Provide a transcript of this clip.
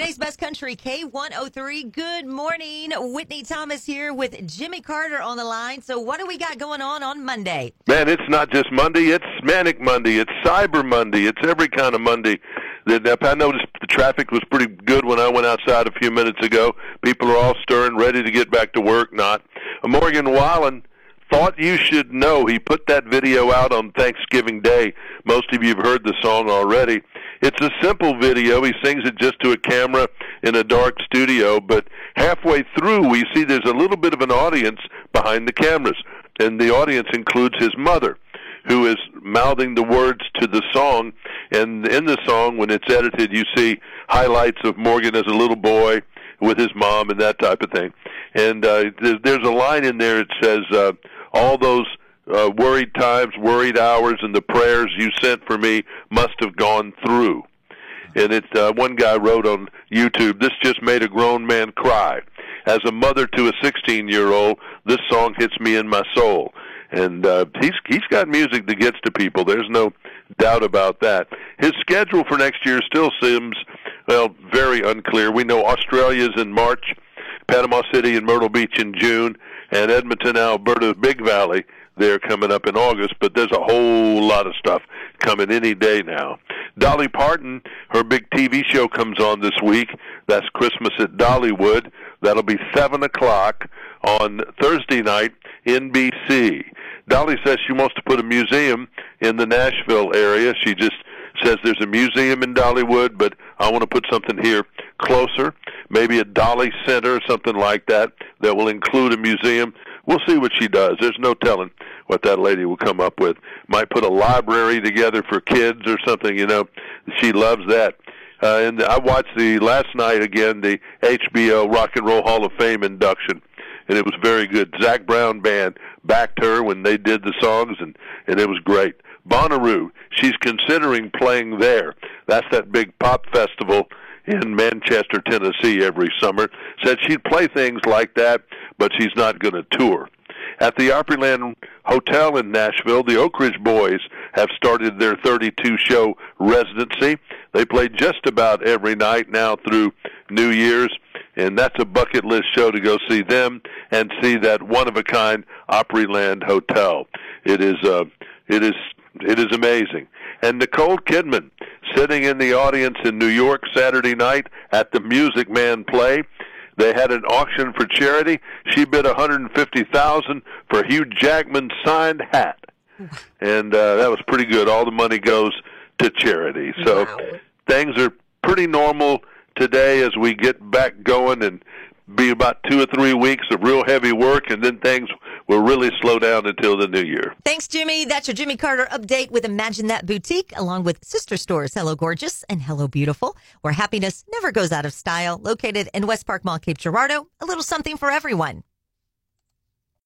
Today's Best Country K103. Good morning. Whitney Thomas here with Jimmy Carter on the line. So, what do we got going on on Monday? Man, it's not just Monday. It's Manic Monday. It's Cyber Monday. It's every kind of Monday. I noticed the traffic was pretty good when I went outside a few minutes ago. People are all stirring, ready to get back to work. Not. Morgan Wallen thought you should know. He put that video out on Thanksgiving Day. Most of you have heard the song already. It's a simple video. He sings it just to a camera in a dark studio, but halfway through we see there's a little bit of an audience behind the cameras, and the audience includes his mother who is mouthing the words to the song. And in the song, when it's edited, you see highlights of Morgan as a little boy with his mom and that type of thing. And uh, there's, a line in there that says, uh, "All those uh, worried times, worried hours, and the prayers you sent for me must have gone through. And it's uh, one guy wrote on YouTube, "This just made a grown man cry." As a mother to a 16-year-old, this song hits me in my soul. And uh, he's he's got music that gets to people. There's no doubt about that. His schedule for next year still seems well very unclear. We know Australia's in March, Panama City and Myrtle Beach in June, and Edmonton, Alberta, Big Valley there coming up in August, but there's a whole lot of stuff coming any day now. Dolly Parton, her big TV show comes on this week. That's Christmas at Dollywood. That'll be 7 o'clock on Thursday night, NBC. Dolly says she wants to put a museum in the Nashville area. She just says there's a museum in Dollywood, but I want to put something here closer, maybe a Dolly Center or something like that that will include a museum. We'll see what she does. There's no telling what that lady will come up with. Might put a library together for kids or something. You know, she loves that. Uh, and I watched the last night again the HBO Rock and Roll Hall of Fame induction, and it was very good. Zac Brown band backed her when they did the songs, and and it was great. Bonnaroo, she's considering playing there. That's that big pop festival in Manchester, Tennessee every summer. Said she'd play things like that, but she's not going to tour. At the Opryland Hotel in Nashville, the Oak Ridge Boys have started their 32 show residency. They play just about every night now through New Year's, and that's a bucket list show to go see them and see that one of a kind Opryland Hotel. It is uh, it is it is amazing. And Nicole Kidman sitting in the audience in New York Saturday night at the Music Man play. They had an auction for charity. She bid 150,000 for Hugh Jackman's signed hat. And uh, that was pretty good. All the money goes to charity. So Wow. things are pretty normal today as we get back going and be about two or three weeks of real heavy work and then things will really slow down until the new year. Thanks, Jimmy. That's your Jimmy Carter update with Imagine That Boutique, along with sister stores Hello Gorgeous and Hello Beautiful, where happiness never goes out of style. Located in West Park Mall, Cape Girardeau. A little something for everyone.